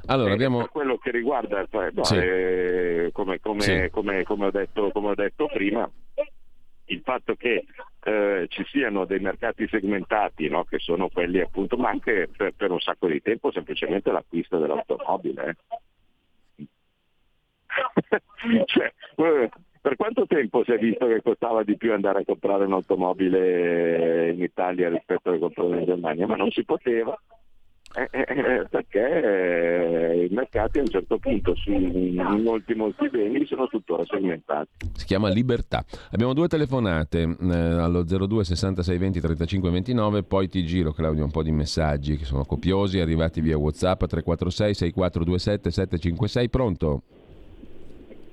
Allora, abbiamo... Per quello che riguarda, no, sì. eh, come, come, sì. come, come, ho detto, come ho detto prima, il fatto che eh, ci siano dei mercati segmentati, no? che sono quelli appunto, ma anche per, per, un sacco di tempo semplicemente l'acquisto dell'automobile. Eh. [laughs] cioè, eh, per quanto tempo si è visto che costava di più andare a comprare un'automobile in Italia rispetto a comprare in Germania? Ma non si poteva. Eh, eh, eh, perché i mercati a un certo punto su molti molti beni sono tuttora segmentati. Si chiama libertà. Abbiamo due telefonate eh, allo 02 66 20 35 29, poi ti giro Claudio un po' di messaggi che sono copiosi, arrivati via WhatsApp 346 6427 756, pronto?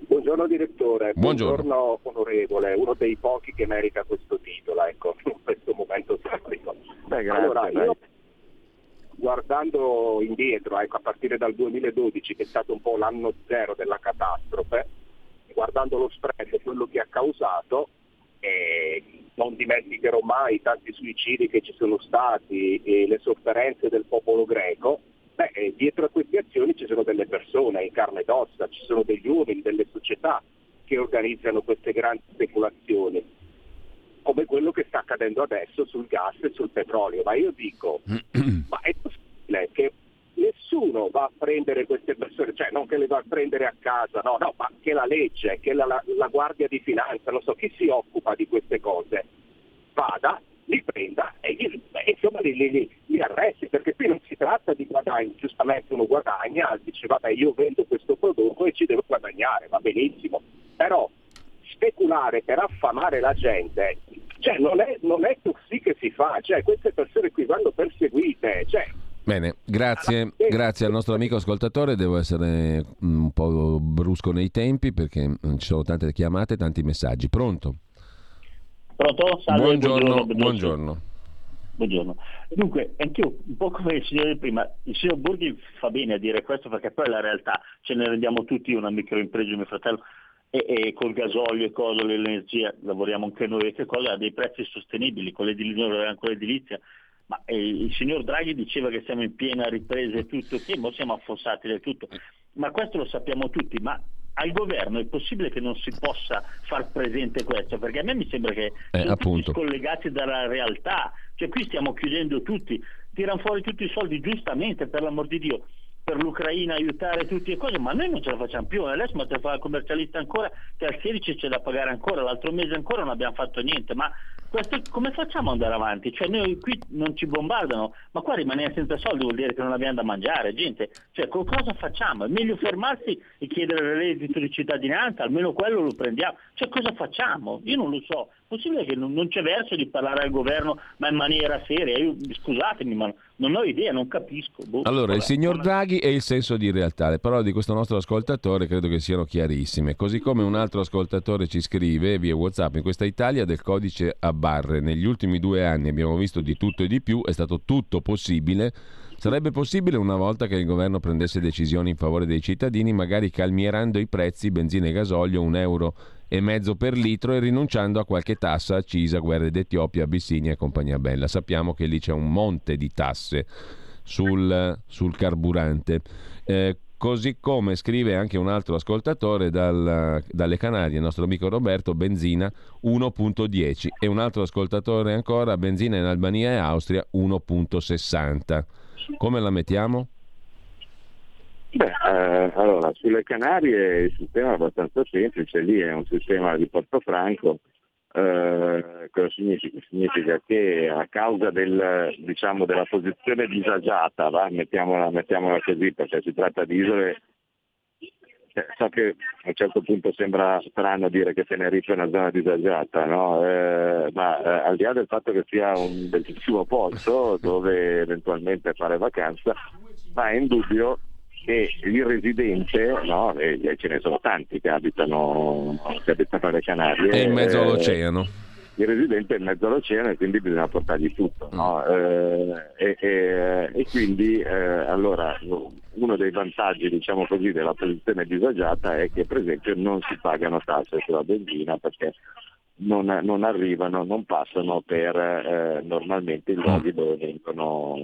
Buongiorno direttore, buongiorno. buongiorno. onorevole, uno dei pochi che merita questo titolo ecco, [laughs] in questo momento storico. Beh, grazie, allora, io guardando indietro, ecco, a partire dal 2012 che è stato un po' l'anno zero della catastrofe, guardando lo spread e quello che ha causato, eh, non dimenticherò mai i tanti suicidi che ci sono stati e le sofferenze del popolo greco, beh, eh, dietro a queste azioni ci sono delle persone in carne ed ossa, ci sono degli uomini, delle società che organizzano queste grandi speculazioni come quello che sta accadendo adesso sul gas e sul petrolio. Ma io dico, [clears throat] ma è possibile che nessuno va a prendere queste persone, cioè non che le va a prendere a casa, no, no, ma che la legge, che la, la, la Guardia di Finanza, non so chi si occupa di queste cose, vada, li prenda e gli, insomma li, li, li, arresti, perché qui non si tratta di guadagni, giustamente uno guadagna, dice vabbè io vendo questo prodotto e ci devo guadagnare, va benissimo, però speculare per affamare la gente, cioè non è, non è così che si fa, cioè queste persone qui vanno perseguite. Cioè, Bene, grazie, grazie al nostro amico ascoltatore, devo essere mm, un po' brusco nei tempi perché mm, ci sono tante chiamate, tanti messaggi. Pronto? Pronto? Salve, buongiorno, buongiorno. buongiorno. Buongiorno. Dunque, anch'io, un po' come il signore prima, il signor Borghi fa bene a dire questo perché poi è la realtà, ce ne rendiamo tutti una microimpresa, mio fratello, e, e col gasolio e cosa, l'energia, lavoriamo anche noi, che cosa, ha dei prezzi sostenibili, con l'edilizia, con l'edilizia. Ma eh, il signor Draghi diceva che siamo in piena ripresa e tutto, che mo siamo affossati del tutto. Ma questo lo sappiamo tutti, ma al governo è possibile che non si possa far presente questo? Perché a me mi sembra che eh, tutti scollegati dalla realtà, cioè qui stiamo chiudendo tutti, tirano fuori tutti i soldi giustamente, per l'amor di Dio per l'Ucraina aiutare tutti e cose, ma noi non ce la facciamo più, adesso ma te fa il commercialista ancora che al 16 c'è da pagare ancora, l'altro mese ancora non abbiamo fatto niente, ma questo, come facciamo ad andare avanti? Cioè noi qui non ci bombardano, ma qua rimanere senza soldi vuol dire che non abbiamo da mangiare, gente, cioè cosa facciamo? È meglio fermarsi e chiedere il reddito di cittadinanza, almeno quello lo prendiamo, cioè cosa facciamo? Io non lo so, possibile che non, non c'è verso di parlare al governo ma in maniera seria, Io, scusatemi ma non ho idea, non capisco. Boh, allora, il signor Draghi e il senso di realtà. Le parole di questo nostro ascoltatore credo che siano chiarissime. Così come un altro ascoltatore ci scrive via WhatsApp: in questa Italia del codice a barre, negli ultimi due anni abbiamo visto di tutto e di più, è stato tutto possibile. Sarebbe possibile una volta che il governo prendesse decisioni in favore dei cittadini, magari calmierando i prezzi benzina e gasolio un euro e mezzo per litro e rinunciando a qualche tassa accisa, guerre d'Etiopia, Abissinia e compagnia bella. Sappiamo che lì c'è un monte di tasse sul, sul carburante. Eh, così come scrive anche un altro ascoltatore dal, dalle Canarie, il nostro amico Roberto, benzina 1.10 e un altro ascoltatore ancora, benzina in Albania e Austria 1.60. Come la mettiamo? Beh, eh, allora, sulle Canarie il sistema è abbastanza semplice, lì è un sistema di Portofranco, eh, cosa significa? Significa che a causa del, diciamo, della posizione disagiata, va? Mettiamola, mettiamola, così, perché si tratta di isole, eh, so che a un certo punto sembra strano dire che Tenerife è una zona disagiata, no? eh, ma eh, al di là del fatto che sia un bellissimo posto dove eventualmente fare vacanza, ma è indubbio che il residente, no, e ce ne sono tanti che abitano, che abitano alle Canarie. È in mezzo all'oceano. Eh, il residente è in mezzo all'oceano e quindi bisogna portargli tutto. No? Eh, e, e, e, quindi eh, allora uno dei vantaggi diciamo così, della posizione disagiata è che per esempio non si pagano tasse sulla benzina perché non, non, arrivano, non passano per eh, normalmente i luoghi dove vengono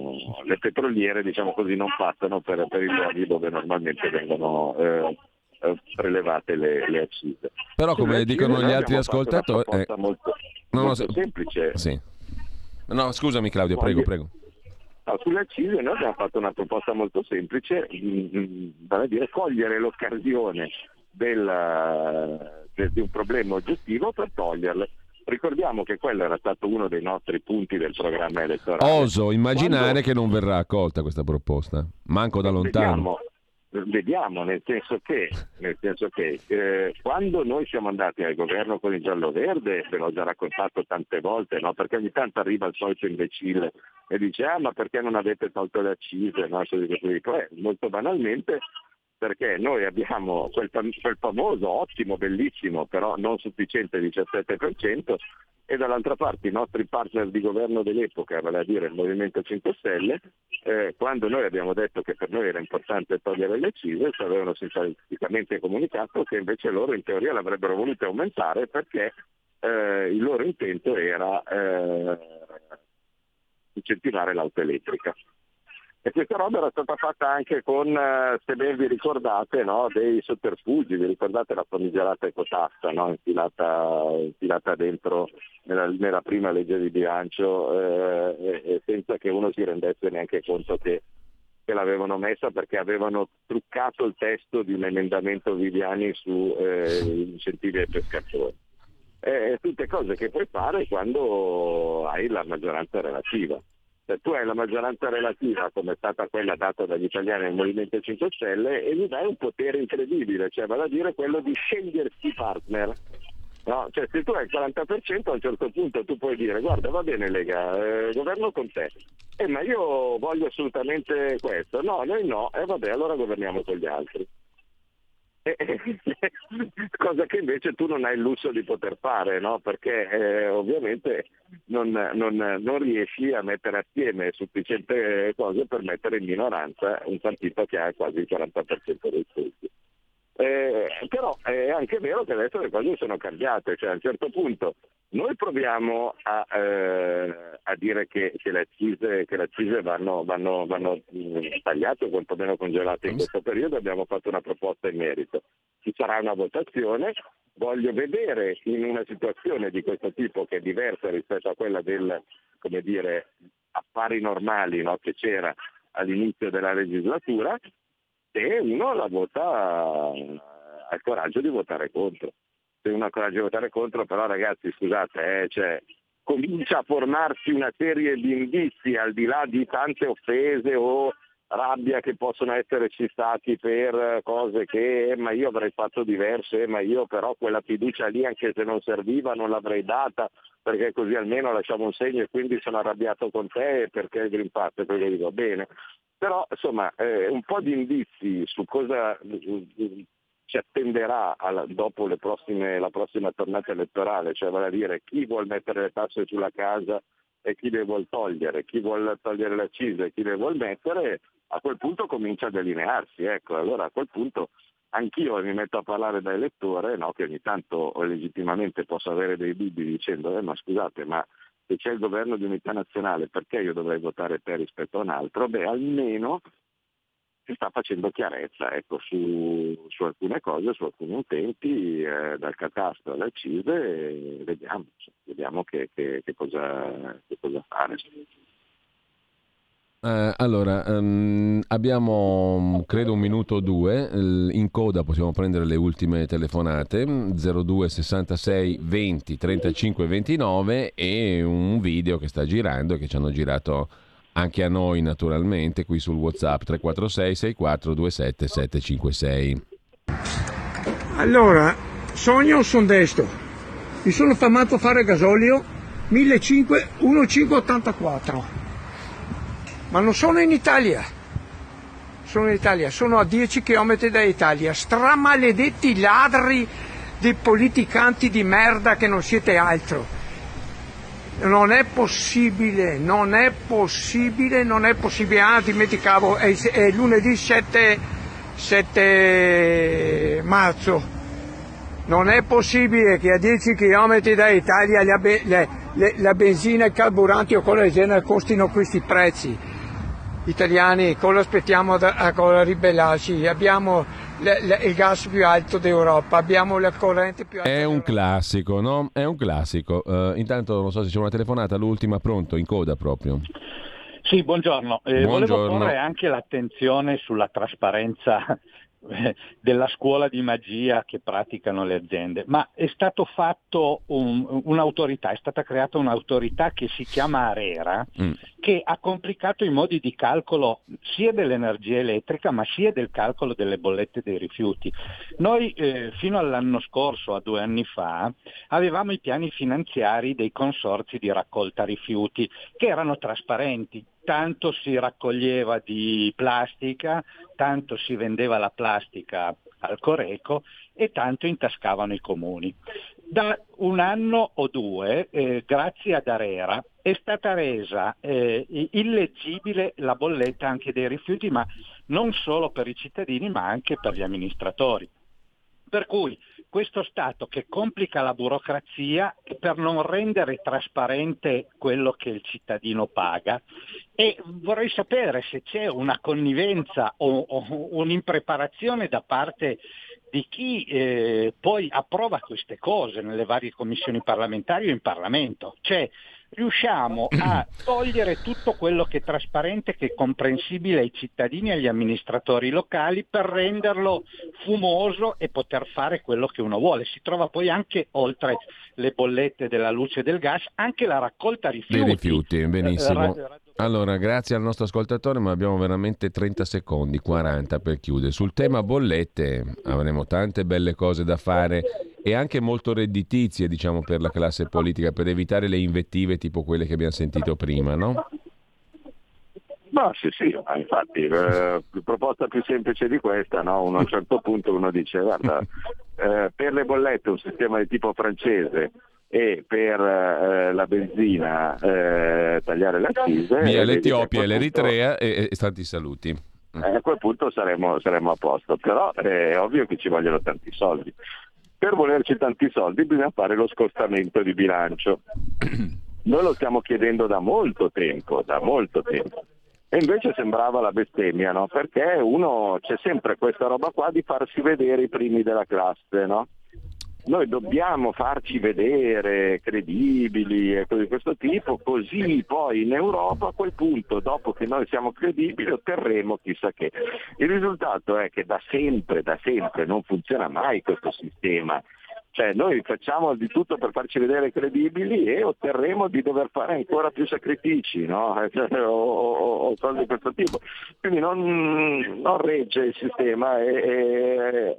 le petroliere, diciamo così, non passano per, per i luoghi dove normalmente vengono eh, eh prelevate le, le, accise. Però come Sulle dicono gli altri ascoltatori... È molto, no, molto semplice. Sì. No, scusami Claudio, prego, prego. No, sulle accise noi abbiamo fatto una proposta molto semplice, mm, mm, vale dire cogliere l'occasione del, di un problema oggettivo per toglierle. Ricordiamo che quello era stato uno dei nostri punti del programma elettorale. Oso immaginare Quando... che non verrà accolta questa proposta, manco da lontano. Vediamo, vediamo nel senso che, nel senso che eh, quando noi siamo andati al governo con il giallo-verde, ve l'ho già raccontato tante volte, no? perché ogni tanto arriva il solito imbecille e dice ah ma perché non avete tolto le accise? No? Eh, molto banalmente perché noi abbiamo quel, quel, famoso, ottimo, bellissimo, però non sufficiente 17% e dall'altra parte i nostri partner di governo dell'epoca, vale a dire il Movimento 5 Stelle, eh, quando noi abbiamo detto che per noi era importante togliere le accise, ci avevano sinteticamente comunicato che invece loro in teoria l'avrebbero voluto aumentare perché eh, il loro intento era eh, incentivare l'auto elettrica. E questa roba era stata fatta anche con, eh, se ben vi ricordate, no, dei sotterfugi, vi ricordate la famigerata ecotassa no, infilata, infilata, dentro nella, nella, prima legge di bilancio eh, senza che uno si rendesse neanche conto che, che, l'avevano messa perché avevano truccato il testo di un emendamento Viviani su eh, incentivi ai pescatori. Eh, tutte cose che puoi fare quando hai la maggioranza relativa se tu hai la maggioranza relativa come è stata quella data dagli italiani nel Movimento 5 Stelle e gli dai un potere incredibile, cioè vale a dire quello di scegliersi partner. No? Cioè, se tu hai il 40% a un certo punto tu puoi dire guarda va bene Lega, eh, governo con te, eh, ma io voglio assolutamente questo, no, noi no, e eh, vabbè allora governiamo con gli altri. [laughs] cosa che invece tu non hai il lusso di poter fare, no? perché eh, ovviamente non, non, non, riesci a mettere assieme sufficienti cose per mettere in minoranza un partito che ha quasi il 40% dei punti. Eh, però è anche vero che adesso le cose sono cambiate, cioè a un certo punto noi proviamo a, eh, a dire che, che, le accise, che le accise vanno, vanno, vanno tagliate o quantomeno congelate in questo periodo, abbiamo fatto una proposta in merito. Ci sarà una votazione, voglio vedere in una situazione di questo tipo che è diversa rispetto a quella del, come dire, affari normali no, che c'era all'inizio della legislatura, se uno la vota ha il coraggio di votare contro. Se uno ha il coraggio di votare contro, però ragazzi scusate, eh, cioè, comincia a formarsi una serie di indizi al di là di tante offese o rabbia che possono esserci stati per cose che eh, ma io avrei fatto diverse, eh, ma io però quella fiducia lì anche se non serviva non l'avrei data perché così almeno lasciamo un segno e quindi sono arrabbiato con te perché il Green Pass e dico bene. Però insomma eh, un po' di indizi su cosa eh, ci attenderà alla, dopo prossime, la prossima tornata elettorale, cioè vale a dire chi vuole mettere le tasse sulla casa e chi le vuole togliere, chi vuole togliere le accise e chi le vuole mettere, a quel punto comincia a delinearsi. Ecco, allora a quel punto anch'io mi metto a parlare da elettore, no, che ogni tanto legittimamente posso avere dei dubbi dicendo eh, ma scusate, ma se c'è il governo di unità nazionale perché io dovrei votare te rispetto a un altro? Beh, almeno si sta facendo chiarezza ecco, su, su, alcune cose, su alcuni utenti, eh, dal catastro alle accise, vediamo, vediamo che, che, che, cosa, che cosa fare. Uh, allora, um, abbiamo credo un minuto o due, in coda possiamo prendere le ultime telefonate, 02 66 20 35 29 e un video che sta girando e che ci hanno girato anche a noi naturalmente qui sul Whatsapp 346 64 27 756. Allora, sogno sono destro, mi sono fermato a fare gasolio 1584 ma non sono in Italia. Sono in Italia, sono a 10 km dall'Italia. Stramaledetti ladri di politicanti di merda che non siete altro. Non è possibile, non è possibile, non è possibile. Ah, dimenticavo, è, è lunedì 7, 7 marzo. Non è possibile che a 10 km le, le, la benzina, i carburanti o cose del genere costino questi prezzi italiani cosa aspettiamo da, a ribellarci? Abbiamo le, le, il gas più alto d'Europa, abbiamo la corrente più alta. È un classico, no? È un classico. Uh, intanto non so se c'è una telefonata, l'ultima pronto, in coda proprio. Sì, buongiorno. Eh, buongiorno. Volevo porre anche l'attenzione sulla trasparenza della scuola di magia che praticano le aziende, ma è stato fatto un, un'autorità, è stata creata un'autorità che si chiama Arera, mm. Che ha complicato i modi di calcolo sia dell'energia elettrica ma sia del calcolo delle bollette dei rifiuti. Noi eh, fino all'anno scorso, a due anni fa, avevamo i piani finanziari dei consorzi di raccolta rifiuti che erano trasparenti, tanto si raccoglieva di plastica, tanto si vendeva la plastica al Coreco e tanto intascavano i comuni. Da un anno o due, eh, grazie ad Arera, è stata resa eh, illeggibile la bolletta anche dei rifiuti, ma non solo per i cittadini, ma anche per gli amministratori. Per cui questo Stato che complica la burocrazia per non rendere trasparente quello che il cittadino paga e vorrei sapere se c'è una connivenza o, o un'impreparazione da parte di chi eh, poi approva queste cose nelle varie commissioni parlamentari o in Parlamento. Cioè, riusciamo [clears throat] a togliere tutto quello che è trasparente, che è comprensibile ai cittadini e agli amministratori locali per renderlo fumoso e poter fare quello che uno vuole. Si trova poi anche oltre le bollette della luce e del gas anche la raccolta rifiuti. Dei rifiuti, benissimo. Allora, grazie al nostro ascoltatore, ma abbiamo veramente 30 secondi, 40 per chiudere. Sul tema bollette avremo tante belle cose da fare e anche molto redditizie, diciamo, per la classe politica, per evitare le invettive tipo quelle che abbiamo sentito prima, no? Ma sì, sì, infatti, eh, proposta più semplice di questa, no? uno, a un certo punto uno dice, guarda, [laughs] eh, per le bollette un sistema di tipo francese e per eh, la benzina eh, tagliare le accise. Via l'Etiopia e l'Eritrea e, e tanti saluti. Eh, a quel punto saremo, saremo a posto, però è ovvio che ci vogliono tanti soldi per volerci tanti soldi bisogna fare lo scostamento di bilancio. [clears throat] Noi lo stiamo chiedendo da molto tempo, da molto tempo. E invece sembrava la bestemmia, no? Perché uno c'è sempre questa roba qua di farsi vedere i primi della classe, no? Noi dobbiamo farci vedere credibili e cose di questo tipo, così poi in Europa a quel punto, dopo che noi siamo credibili, otterremo chissà che. Il risultato è che da sempre, da sempre non funziona mai questo sistema. Cioè noi facciamo di tutto per farci vedere credibili e otterremo di dover fare ancora più sacrifici no? [laughs] o, o, o, cose di questo tipo. Quindi non, non regge il sistema e, e,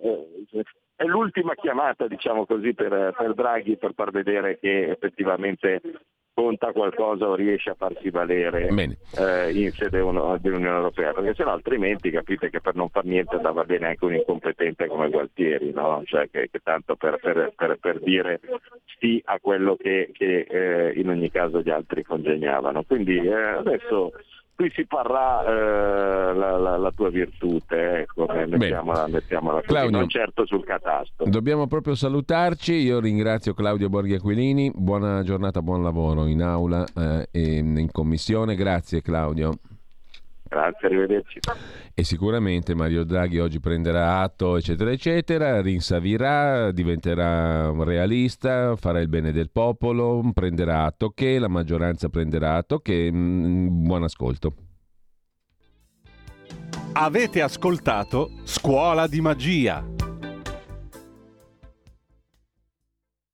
e è l'ultima chiamata, diciamo così, per, per, Draghi per far vedere che effettivamente conta qualcosa o riesce a farsi valere eh, in sede uno, dell'Unione Europea, perché se no altrimenti capite che per non far niente andava bene anche un incompetente come Gualtieri, no? cioè che, che tanto per, per, per, dire sì a quello che, che eh, in ogni caso gli altri congegnavano. Quindi eh, adesso qui si parrà eh, la, la, la, tua virtute, ecco, mettiamola, mettiamola così, Claudio, non certo sul catasto. Dobbiamo proprio salutarci, io ringrazio Claudio Borghi Aquilini, buona giornata, buon lavoro in aula eh, e in commissione, grazie Claudio. Grazie, arrivederci. E sicuramente Mario Draghi oggi prenderà atto, eccetera, eccetera, rinsavirà, diventerà realista, farà il bene del popolo, prenderà atto che, la maggioranza prenderà atto che. Mm, buon ascolto. Avete ascoltato Scuola di Magia